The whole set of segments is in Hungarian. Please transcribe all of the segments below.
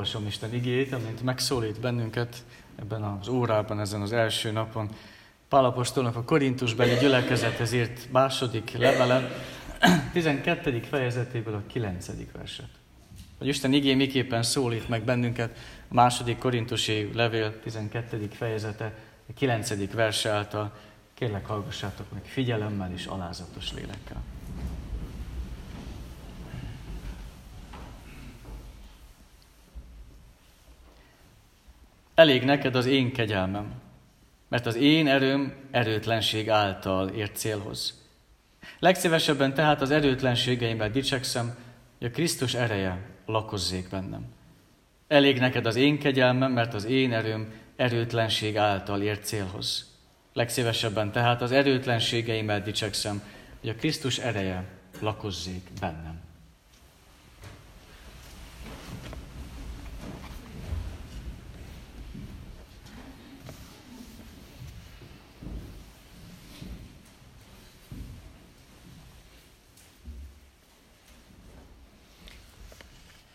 Olvasom Isten igét, amint megszólít bennünket ebben az órában, ezen az első napon. Pálapostolnak a Korintusbeli gyülekezethez írt második levele, 12. fejezetéből a 9. verset. Hogy Isten igé miképpen szólít meg bennünket, a második korintusi levél 12. fejezete, a 9. verse által. Kérlek, hallgassátok meg figyelemmel és alázatos lélekkel. Elég neked az én kegyelmem, mert az én erőm erőtlenség által ért célhoz. Legszívesebben tehát az erőtlenségeimmel dicsekszem, hogy a Krisztus ereje lakozzék bennem. Elég neked az én kegyelmem, mert az én erőm erőtlenség által ért célhoz. Legszívesebben tehát az erőtlenségeimmel dicsekszem, hogy a Krisztus ereje lakozzék bennem.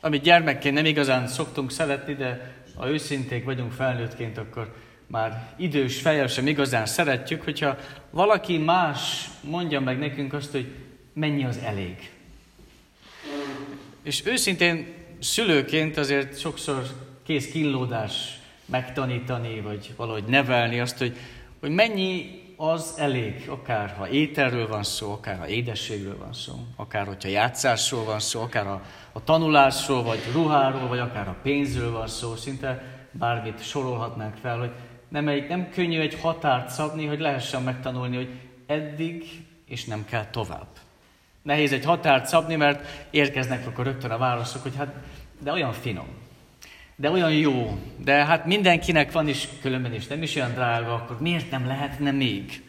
Amit gyermekként nem igazán szoktunk szeretni, de ha őszinték vagyunk felnőttként, akkor már idős fejjel sem igazán szeretjük, hogyha valaki más mondja meg nekünk azt, hogy mennyi az elég. És őszintén szülőként azért sokszor kész kínlódás megtanítani, vagy valahogy nevelni azt, hogy, hogy mennyi az elég, akár ha ételről van szó, akár ha édességről van szó, akár hogyha játszásról van szó, akár a, a tanulásról, vagy ruháról, vagy akár a pénzről van szó, szinte bármit sorolhatnánk fel, hogy nem, nem könnyű egy határt szabni, hogy lehessen megtanulni, hogy eddig és nem kell tovább. Nehéz egy határt szabni, mert érkeznek akkor rögtön a válaszok, hogy hát, de olyan finom, de olyan jó, de hát mindenkinek van is, különben is nem is olyan drága, akkor miért nem lehetne még?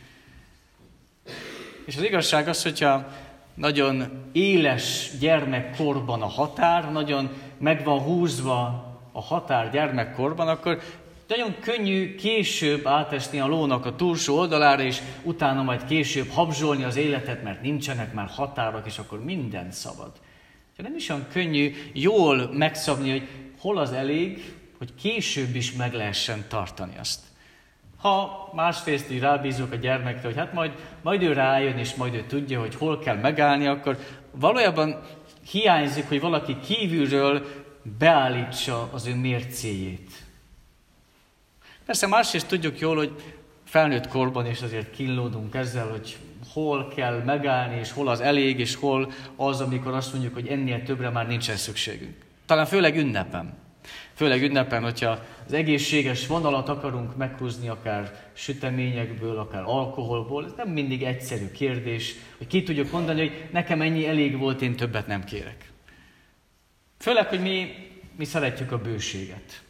És az igazság az, hogyha nagyon éles gyermekkorban a határ, nagyon meg van húzva a határ gyermekkorban, akkor nagyon könnyű később átesni a lónak a túlsó oldalára, és utána majd később habzsolni az életet, mert nincsenek már határok, és akkor minden szabad. De nem is olyan könnyű jól megszabni, hogy hol az elég, hogy később is meg lehessen tartani azt. Ha másrészt így rábízunk a gyermekre, hogy hát majd, majd ő rájön, és majd ő tudja, hogy hol kell megállni, akkor valójában hiányzik, hogy valaki kívülről beállítsa az ő mércéjét. Persze másrészt tudjuk jól, hogy felnőtt korban is azért kínlódunk ezzel, hogy hol kell megállni, és hol az elég, és hol az, amikor azt mondjuk, hogy ennél többre már nincsen szükségünk. Talán főleg ünnepen. Főleg ünnepen, hogyha az egészséges vonalat akarunk meghúzni, akár süteményekből, akár alkoholból, ez nem mindig egyszerű kérdés, hogy ki tudjuk mondani, hogy nekem ennyi elég volt, én többet nem kérek. Főleg, hogy mi, mi szeretjük a bőséget.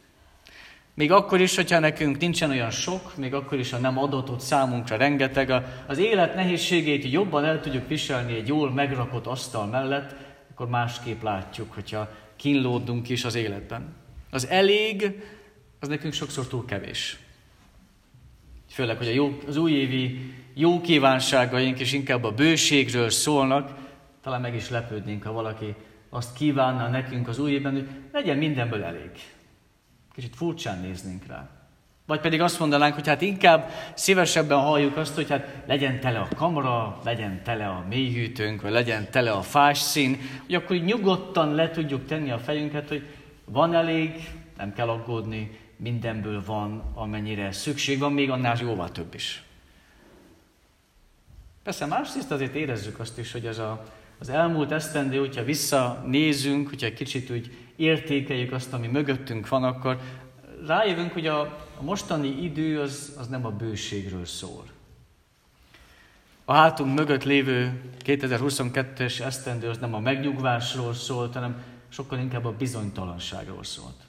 Még akkor is, hogyha nekünk nincsen olyan sok, még akkor is, ha nem adatott számunkra rengeteg, az élet nehézségét jobban el tudjuk viselni egy jól megrakott asztal mellett, akkor másképp látjuk, hogyha kínlódunk is az életben. Az elég, az nekünk sokszor túl kevés. Főleg, hogy a jó, az újévi jó kívánságaink is inkább a bőségről szólnak, talán meg is lepődnénk, ha valaki azt kívánna nekünk az új évben, hogy legyen mindenből elég. Kicsit furcsán néznénk rá. Vagy pedig azt mondanánk, hogy hát inkább szívesebben halljuk azt, hogy hát legyen tele a kamera, legyen tele a mélyhűtőnk, vagy legyen tele a fás szín, hogy akkor nyugodtan le tudjuk tenni a fejünket, hogy van elég, nem kell aggódni, mindenből van, amennyire szükség van, még annál jóval több is. Persze másrészt azért érezzük azt is, hogy ez a, az elmúlt esztendő, hogyha visszanézünk, hogyha kicsit úgy értékeljük azt, ami mögöttünk van, akkor rájövünk, hogy a, a mostani idő az, az nem a bőségről szól. A hátunk mögött lévő 2022-es esztendő az nem a megnyugvásról szólt, hanem sokkal inkább a bizonytalanságról szólt.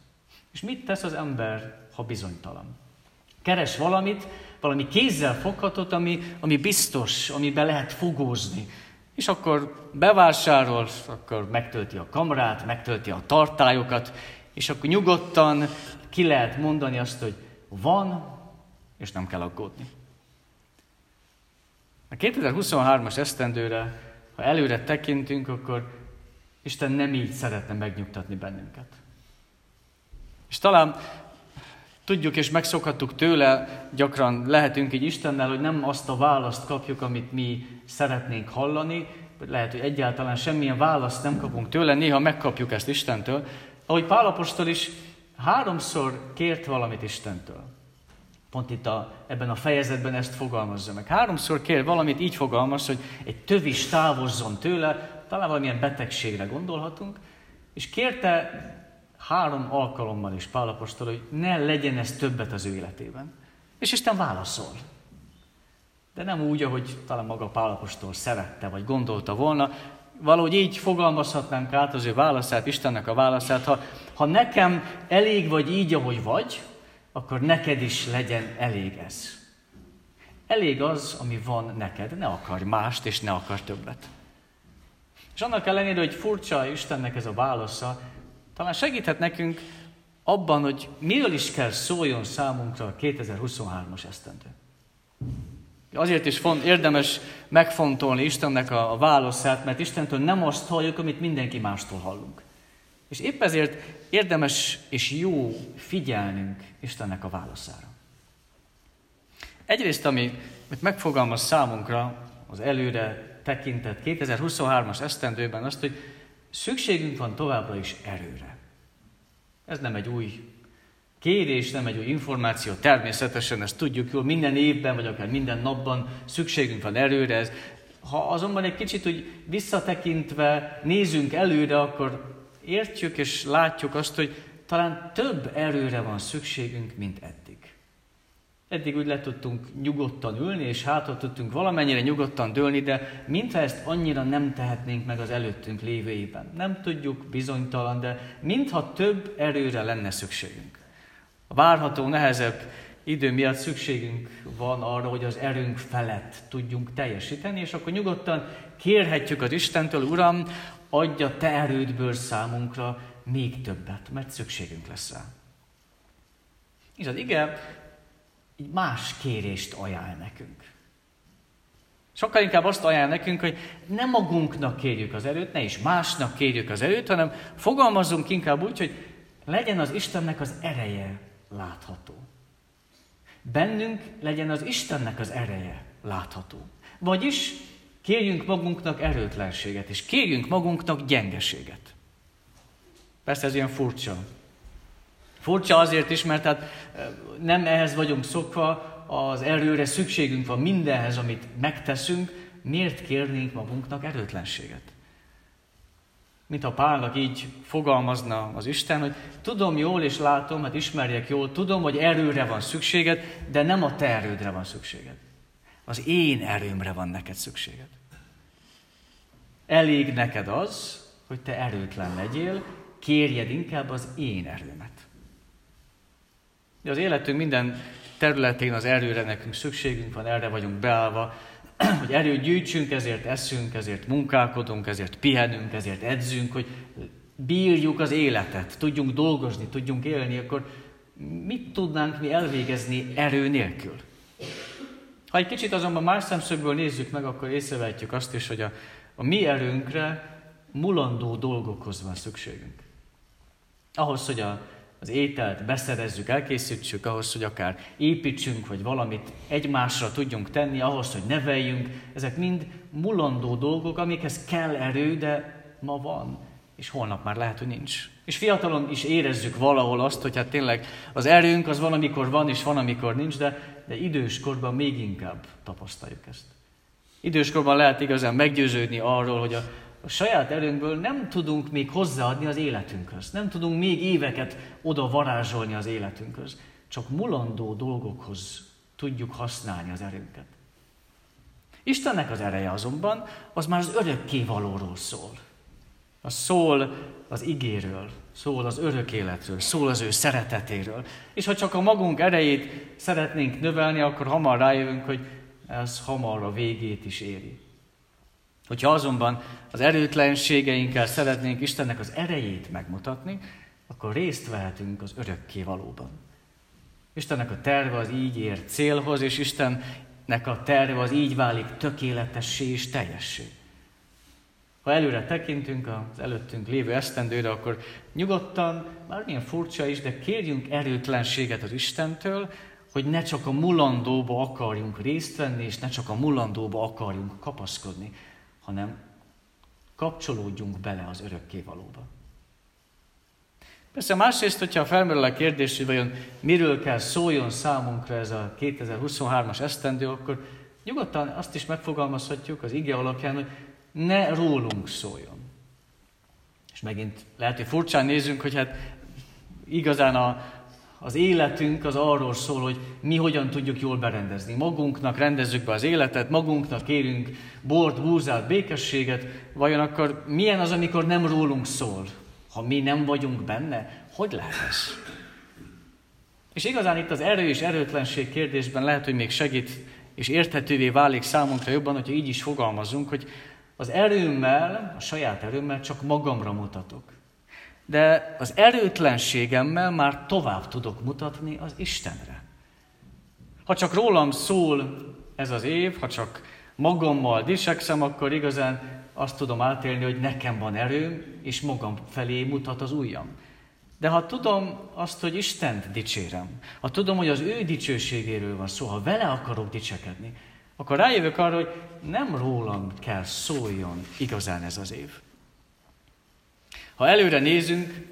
És mit tesz az ember, ha bizonytalan? Keres valamit, valami kézzel foghatott, ami, ami biztos, amiben lehet fogózni. És akkor bevásárol, akkor megtölti a kamrát, megtölti a tartályokat, és akkor nyugodtan ki lehet mondani azt, hogy van, és nem kell aggódni. A 2023-as esztendőre, ha előre tekintünk, akkor Isten nem így szeretne megnyugtatni bennünket. És talán tudjuk és megszokhattuk tőle, gyakran lehetünk így Istennel, hogy nem azt a választ kapjuk, amit mi szeretnénk hallani, lehet, hogy egyáltalán semmilyen választ nem kapunk tőle, néha megkapjuk ezt Istentől. Ahogy Pálapostól is háromszor kért valamit Istentől. Pont itt a, ebben a fejezetben ezt fogalmazza meg. Háromszor kér valamit, így fogalmaz, hogy egy tövis távozzon tőle, talán valamilyen betegségre gondolhatunk, és kérte három alkalommal is Pálapostól, hogy ne legyen ez többet az ő életében. És Isten válaszol. De nem úgy, ahogy talán maga Pálapostól szerette, vagy gondolta volna. Valahogy így fogalmazhatnánk át az ő válaszát, Istennek a válaszát. Ha, ha nekem elég vagy így, ahogy vagy, akkor neked is legyen elég ez. Elég az, ami van neked, ne akarj mást, és ne akarj többet. És annak ellenére, hogy furcsa Istennek ez a válasza, talán segíthet nekünk abban, hogy miről is kell szóljon számunkra a 2023-as esztendő. Azért is font, érdemes megfontolni Istennek a, a válaszát, mert Istentől nem azt halljuk, amit mindenki mástól hallunk. És épp ezért érdemes és jó figyelnünk Istennek a válaszára. Egyrészt, ami megfogalmaz számunkra az előre tekintett 2023-as esztendőben azt, hogy szükségünk van továbbra is erőre. Ez nem egy új kérés, nem egy új információ, természetesen ezt tudjuk jól, minden évben, vagy akár minden napban szükségünk van erőre. Ez, ha azonban egy kicsit úgy visszatekintve nézünk előre, akkor értjük és látjuk azt, hogy talán több erőre van szükségünk, mint eddig. Eddig úgy le tudtunk nyugodtan ülni, és hátra tudtunk valamennyire nyugodtan dőlni, de mintha ezt annyira nem tehetnénk meg az előttünk lévő évben. Nem tudjuk, bizonytalan, de mintha több erőre lenne szükségünk. A várható, nehezebb idő miatt szükségünk van arra, hogy az erőnk felett tudjunk teljesíteni, és akkor nyugodtan kérhetjük az Istentől, Uram, adja te erődből számunkra még többet, mert szükségünk lesz rá. És az ige így más kérést ajánl nekünk. Sokkal inkább azt ajánl nekünk, hogy nem magunknak kérjük az erőt, ne is másnak kérjük az erőt, hanem fogalmazzunk inkább úgy, hogy legyen az Istennek az ereje látható. Bennünk legyen az Istennek az ereje látható. Vagyis kérjünk magunknak erőtlenséget, és kérjünk magunknak gyengeséget. Persze ez ilyen furcsa. Furcsa azért is, mert hát nem ehhez vagyunk szokva, az erőre szükségünk van mindenhez, amit megteszünk, miért kérnénk magunknak erőtlenséget? Mint a Pálnak így fogalmazna az Isten, hogy tudom jól és látom, hát ismerjek jól, tudom, hogy erőre van szükséged, de nem a te erődre van szükséged. Az én erőmre van neked szükséged. Elég neked az, hogy te erőtlen legyél, kérjed inkább az én erőmet. De az életünk minden területén az erőre nekünk szükségünk van, erre vagyunk beállva, hogy erőt gyűjtsünk, ezért eszünk, ezért munkálkodunk, ezért pihenünk, ezért edzünk, hogy bírjuk az életet, tudjunk dolgozni, tudjunk élni, akkor mit tudnánk mi elvégezni erő nélkül? Ha egy kicsit azonban más szemszögből nézzük meg, akkor észrevehetjük azt is, hogy a, a mi erőnkre mulandó dolgokhoz van szükségünk. Ahhoz, hogy a, az ételt beszerezzük, elkészítsük, ahhoz, hogy akár építsünk, vagy valamit egymásra tudjunk tenni, ahhoz, hogy neveljünk, ezek mind mulandó dolgok, amikhez kell erő, de ma van, és holnap már lehet, hogy nincs. És fiatalon is érezzük valahol azt, hogy hát tényleg az erőnk az van, amikor van, és van, amikor nincs, de, de időskorban még inkább tapasztaljuk ezt. Időskorban lehet igazán meggyőződni arról, hogy a, a saját erőnkből nem tudunk még hozzáadni az életünkhöz. Nem tudunk még éveket oda varázsolni az életünkhöz. Csak mulandó dolgokhoz tudjuk használni az erőnket. Istennek az ereje azonban, az már az örökké valóról szól. Az szól az igéről, szól az örök életről, szól az ő szeretetéről. És ha csak a magunk erejét szeretnénk növelni, akkor hamar rájövünk, hogy ez hamar a végét is éri. Hogyha azonban az erőtlenségeinkkel szeretnénk Istennek az erejét megmutatni, akkor részt vehetünk az örökké valóban. Istennek a terve az így ér célhoz, és Istennek a terve az így válik tökéletessé és teljessé. Ha előre tekintünk az előttünk lévő esztendőre, akkor nyugodtan, bármilyen furcsa is, de kérjünk erőtlenséget az Istentől, hogy ne csak a mulandóba akarjunk részt venni, és ne csak a mulandóba akarjunk kapaszkodni, hanem kapcsolódjunk bele az örökkévalóba. Persze másrészt, hogyha felmerül a kérdés, hogy vajon miről kell szóljon számunkra ez a 2023-as esztendő, akkor nyugodtan azt is megfogalmazhatjuk az ige alapján, hogy ne rólunk szóljon. És megint lehet, hogy furcsán nézünk, hogy hát igazán a, az életünk az arról szól, hogy mi hogyan tudjuk jól berendezni. Magunknak rendezzük be az életet, magunknak kérünk bort, búzát, békességet, vajon akkor milyen az, amikor nem rólunk szól? Ha mi nem vagyunk benne, hogy lehet ez? És igazán itt az erő és erőtlenség kérdésben lehet, hogy még segít és érthetővé válik számunkra jobban, hogyha így is fogalmazunk, hogy az erőmmel, a saját erőmmel csak magamra mutatok. De az erőtlenségemmel már tovább tudok mutatni az Istenre. Ha csak rólam szól ez az év, ha csak magammal disekszem, akkor igazán azt tudom átélni, hogy nekem van erőm, és magam felé mutat az ujjam. De ha tudom azt, hogy Istent dicsérem, ha tudom, hogy az ő dicsőségéről van szó, ha vele akarok dicsekedni, akkor rájövök arra, hogy nem rólam kell szóljon igazán ez az év. Ha előre nézünk,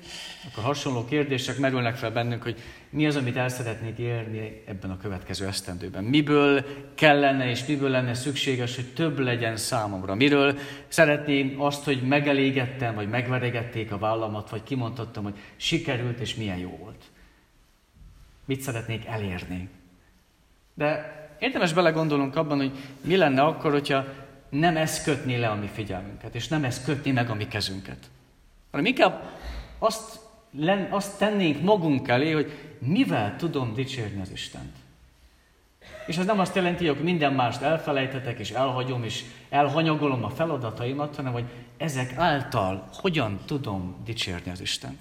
akkor hasonló kérdések merülnek fel bennünk, hogy mi az, amit el szeretnék érni ebben a következő esztendőben. Miből kellene és miből lenne szükséges, hogy több legyen számomra. Miről szeretném azt, hogy megelégettem, vagy megveregették a vállamat, vagy kimondhattam, hogy sikerült és milyen jó volt. Mit szeretnék elérni. De érdemes belegondolunk abban, hogy mi lenne akkor, hogyha nem ez kötné le a mi figyelmünket, és nem ez kötné meg a mi kezünket. Hanem inkább azt, azt tennénk magunk elé, hogy mivel tudom dicsérni az Istent. És ez nem azt jelenti, hogy minden mást elfelejtetek, és elhagyom, és elhanyagolom a feladataimat, hanem hogy ezek által hogyan tudom dicsérni az Istent.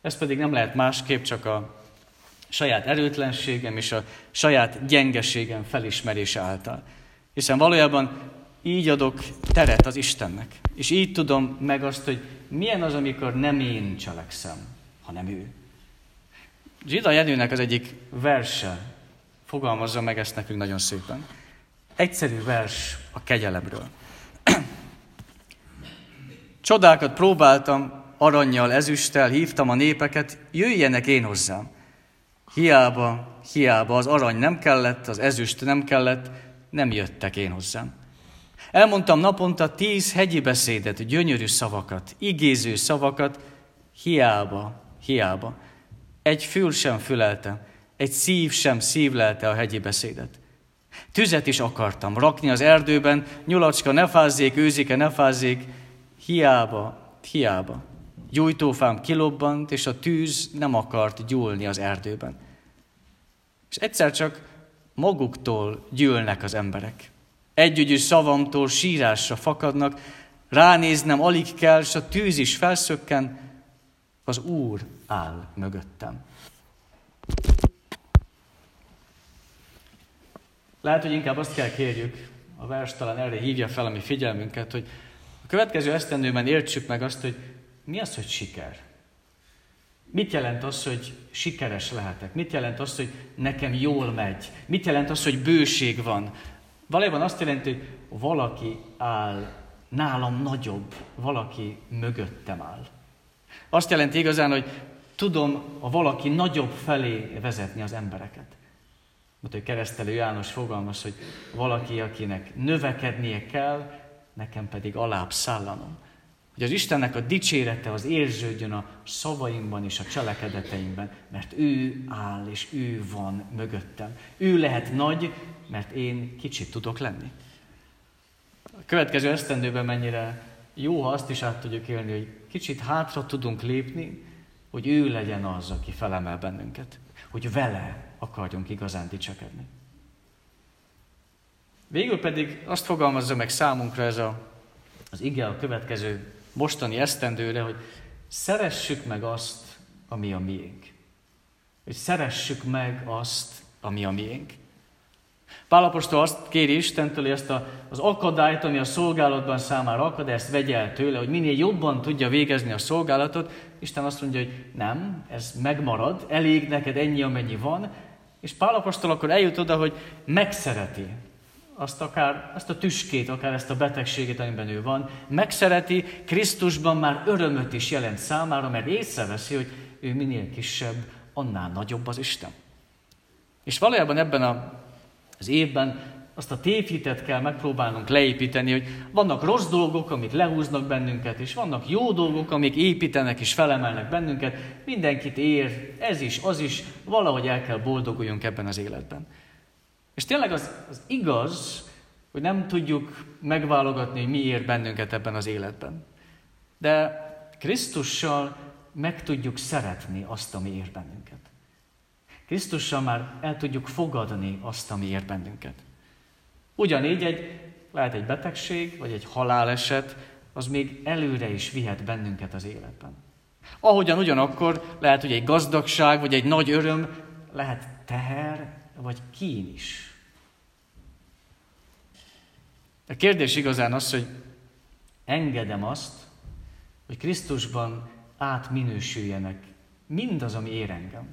Ez pedig nem lehet másképp, csak a saját erőtlenségem és a saját gyengeségem felismerése által. Hiszen valójában így adok teret az Istennek. És így tudom meg azt, hogy milyen az, amikor nem én cselekszem, hanem ő. Zsida Jenőnek az egyik verse fogalmazza meg ezt nekünk nagyon szépen. Egyszerű vers a kegyelemről. Csodákat próbáltam, aranyjal, ezüsttel, hívtam a népeket, jöjjenek én hozzám. Hiába, hiába az arany nem kellett, az ezüst nem kellett, nem jöttek én hozzám. Elmondtam naponta tíz hegyi beszédet, gyönyörű szavakat, igéző szavakat, hiába, hiába. Egy fül sem fülelte, egy szív sem szívlelte a hegyi beszédet. Tüzet is akartam rakni az erdőben, nyulacska ne fázzék, őzike ne fázzék, hiába, hiába. Gyújtófám kilobbant, és a tűz nem akart gyúlni az erdőben. És egyszer csak maguktól gyűlnek az emberek. Együgyű szavamtól sírásra fakadnak, ránéznem alig kell, s a tűz is felszökken, az Úr áll mögöttem. Lehet, hogy inkább azt kell kérjük, a vers talán erre hívja fel a mi figyelmünket, hogy a következő esztendőben értsük meg azt, hogy mi az, hogy siker. Mit jelent az, hogy sikeres lehetek? Mit jelent az, hogy nekem jól megy? Mit jelent az, hogy bőség van? Valójában azt jelenti, hogy valaki áll nálam nagyobb, valaki mögöttem áll. Azt jelenti igazán, hogy tudom a valaki nagyobb felé vezetni az embereket. Mert hogy keresztelő János fogalmaz, hogy valaki, akinek növekednie kell, nekem pedig alább szállanom. Hogy az Istennek a dicsérete az érződjön a szavaimban és a cselekedeteimben, mert ő áll és ő van mögöttem. Ő lehet nagy, mert én kicsit tudok lenni. A következő esztendőben mennyire jó, ha azt is át tudjuk élni, hogy kicsit hátra tudunk lépni, hogy ő legyen az, aki felemel bennünket. Hogy vele akarjunk igazán dicsekedni. Végül pedig azt fogalmazza meg számunkra ez a, az ige a következő mostani esztendőre, hogy szeressük meg azt, ami a miénk. Hogy szeressük meg azt, ami a miénk. Pálapostól azt kéri Istentől, hogy ezt a, az akadályt, ami a szolgálatban számára akad, ezt vegye el tőle, hogy minél jobban tudja végezni a szolgálatot. Isten azt mondja, hogy nem, ez megmarad, elég neked ennyi, amennyi van. És Pálapostól akkor eljut oda, hogy megszereti azt akár, azt a tüskét, akár ezt a betegséget, amiben ő van, megszereti, Krisztusban már örömöt is jelent számára, mert észreveszi, hogy ő minél kisebb, annál nagyobb az Isten. És valójában ebben a, az évben azt a tévhitet kell megpróbálnunk leépíteni, hogy vannak rossz dolgok, amik lehúznak bennünket, és vannak jó dolgok, amik építenek és felemelnek bennünket. Mindenkit ér, ez is, az is, valahogy el kell boldoguljunk ebben az életben. És tényleg az, az igaz, hogy nem tudjuk megválogatni, hogy mi ér bennünket ebben az életben. De Krisztussal meg tudjuk szeretni azt, ami ér bennünket. Krisztussal már el tudjuk fogadni azt, ami ér bennünket. Ugyanígy egy, lehet egy betegség, vagy egy haláleset, az még előre is vihet bennünket az életben. Ahogyan ugyanakkor lehet, hogy egy gazdagság, vagy egy nagy öröm lehet teher, vagy kín is. A kérdés igazán az, hogy engedem azt, hogy Krisztusban átminősüljenek mindaz, ami ér engem.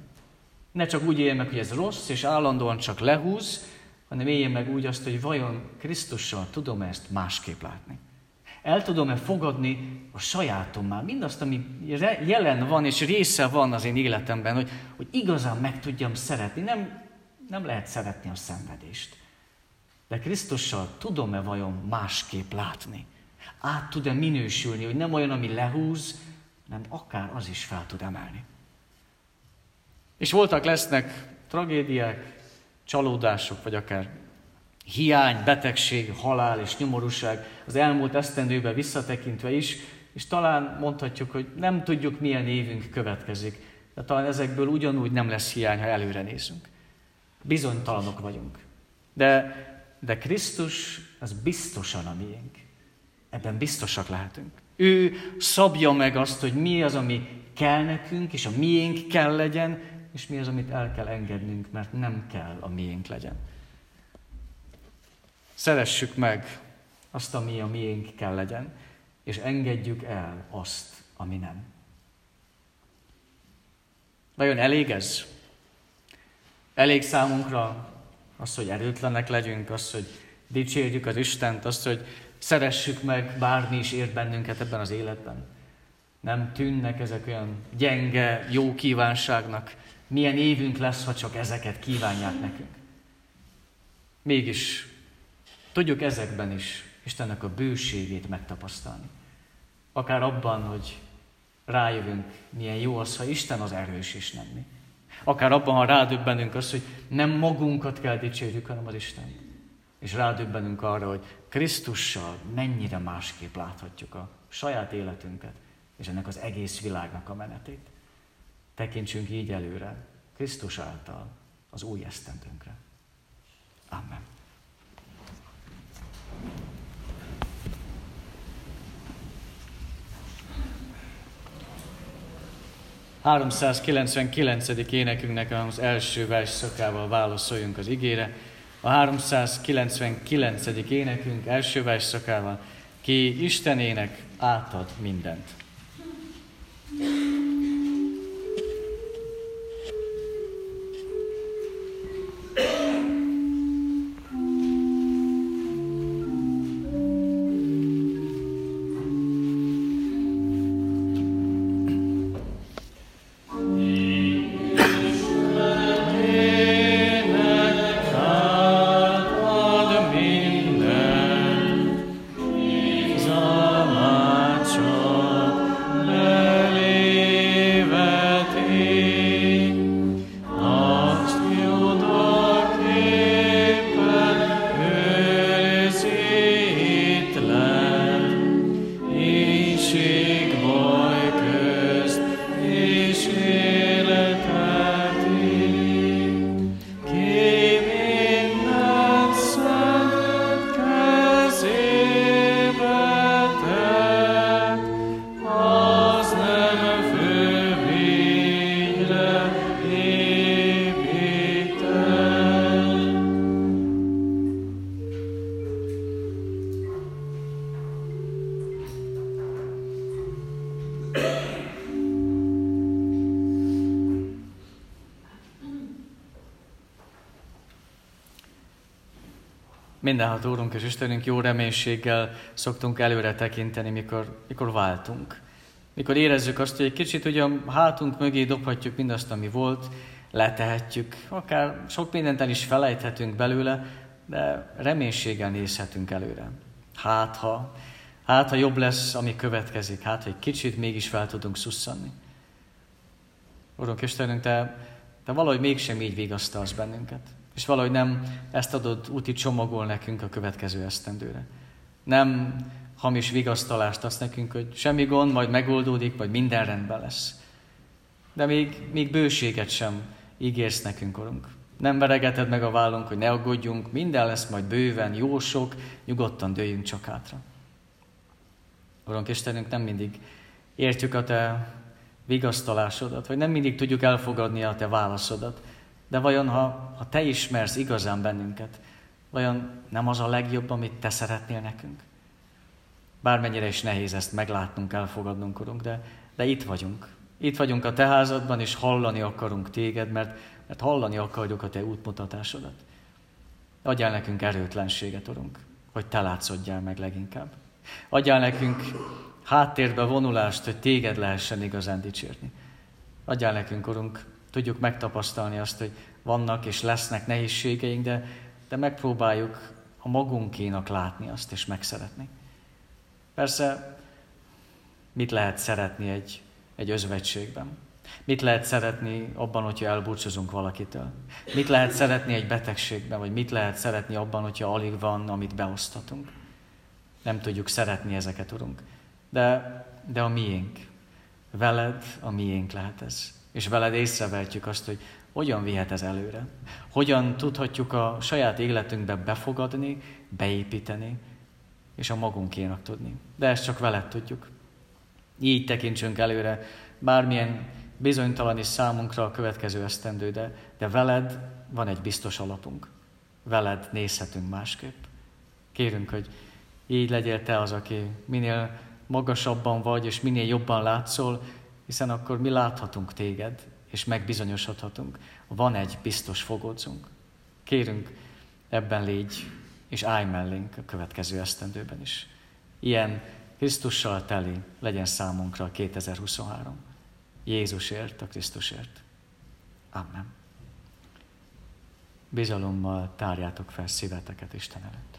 Ne csak úgy éljen meg, hogy ez rossz, és állandóan csak lehúz, hanem éljen meg úgy azt, hogy vajon Krisztussal tudom ezt másképp látni. El tudom-e fogadni a sajátommá, mindazt, ami jelen van és része van az én életemben, hogy, hogy igazán meg tudjam szeretni. Nem, nem lehet szeretni a szenvedést. De Krisztussal tudom-e vajon másképp látni? Át tud-e minősülni, hogy nem olyan, ami lehúz, hanem akár az is fel tud emelni. És voltak, lesznek tragédiák, csalódások, vagy akár hiány, betegség, halál és nyomorúság az elmúlt esztendőben visszatekintve is, és talán mondhatjuk, hogy nem tudjuk, milyen évünk következik, de talán ezekből ugyanúgy nem lesz hiány, ha előre nézünk. Bizonytalanok vagyunk. De de Krisztus az biztosan a miénk. Ebben biztosak lehetünk. Ő szabja meg azt, hogy mi az, ami kell nekünk, és a miénk kell legyen, és mi az, amit el kell engednünk, mert nem kell a miénk legyen. Szeressük meg azt, ami a miénk kell legyen, és engedjük el azt, ami nem. Vajon elég ez? Elég számunkra az, hogy erőtlenek legyünk, az, hogy dicsérjük az Istent, az, hogy szeressük meg, bármi is ért bennünket ebben az életben. Nem tűnnek ezek olyan gyenge, jó kívánságnak. Milyen évünk lesz, ha csak ezeket kívánják nekünk. Mégis tudjuk ezekben is Istennek a bőségét megtapasztalni. Akár abban, hogy rájövünk, milyen jó az, ha Isten az erős is nem mi. Akár abban, ha rádöbbenünk az, hogy nem magunkat kell dicsérjük, hanem az Isten. És rádöbbenünk arra, hogy Krisztussal mennyire másképp láthatjuk a saját életünket, és ennek az egész világnak a menetét. Tekintsünk így előre, Krisztus által az új esztendőnkre. Amen. 399. énekünknek az első versszakával válaszoljunk az igére. A 399. énekünk első versszakával ki Istenének átad mindent. Mindenható Úrunk és Istenünk jó reménységgel szoktunk előre tekinteni, mikor, mikor váltunk. Mikor érezzük azt, hogy egy kicsit ugyan hátunk mögé dobhatjuk mindazt, ami volt, letehetjük, akár sok mindent el is felejthetünk belőle, de reménységgel nézhetünk előre. Hát ha, hát ha jobb lesz, ami következik, hát ha egy kicsit mégis fel tudunk szusszanni. Urunk Istenünk, Te, Te valahogy mégsem így vigasztalsz bennünket. És valahogy nem ezt adod úti csomagol nekünk a következő esztendőre. Nem hamis vigasztalást adsz nekünk, hogy semmi gond, majd megoldódik, vagy minden rendben lesz. De még, még bőséget sem ígérsz nekünk, Urunk. Nem veregeted meg a vállunk, hogy ne aggódjunk, minden lesz majd bőven, jó sok, nyugodtan dőjünk csak hátra. Urunk Istenünk, nem mindig értjük a Te vigasztalásodat, vagy nem mindig tudjuk elfogadni a Te válaszodat. De vajon, ha, ha Te ismersz igazán bennünket, vajon nem az a legjobb, amit Te szeretnél nekünk? Bármennyire is nehéz ezt meglátnunk, elfogadnunk, Urunk, de, de itt vagyunk. Itt vagyunk a Te házadban, és hallani akarunk Téged, mert, mert hallani akarjuk a Te útmutatásodat. Adjál nekünk erőtlenséget, Urunk, hogy Te látszodjál meg leginkább. Adjál nekünk háttérbe vonulást, hogy Téged lehessen igazán dicsérni. Adjál nekünk, Urunk, tudjuk megtapasztalni azt, hogy vannak és lesznek nehézségeink, de, de megpróbáljuk a magunkénak látni azt és megszeretni. Persze, mit lehet szeretni egy, egy özvegységben? Mit lehet szeretni abban, hogyha elbúcsúzunk valakitől? Mit lehet szeretni egy betegségben, vagy mit lehet szeretni abban, hogyha alig van, amit beosztatunk? Nem tudjuk szeretni ezeket, Urunk. De, de a miénk. Veled a miénk lehet ez. És veled észrevehetjük azt, hogy hogyan vihet ez előre. Hogyan tudhatjuk a saját életünkbe befogadni, beépíteni, és a magunkénak tudni. De ezt csak veled tudjuk. Így tekintsünk előre, bármilyen bizonytalan is számunkra a következő esztendő, de, de veled van egy biztos alapunk. Veled nézhetünk másképp. Kérünk, hogy így legyél te az, aki minél magasabban vagy, és minél jobban látszol, hiszen akkor mi láthatunk téged, és megbizonyosodhatunk. Van egy biztos fogódzunk. Kérünk, ebben légy, és állj mellénk a következő esztendőben is. Ilyen Krisztussal teli legyen számunkra a 2023. Jézusért, a Krisztusért. Amen. Bizalommal tárjátok fel szíveteket Isten előtt.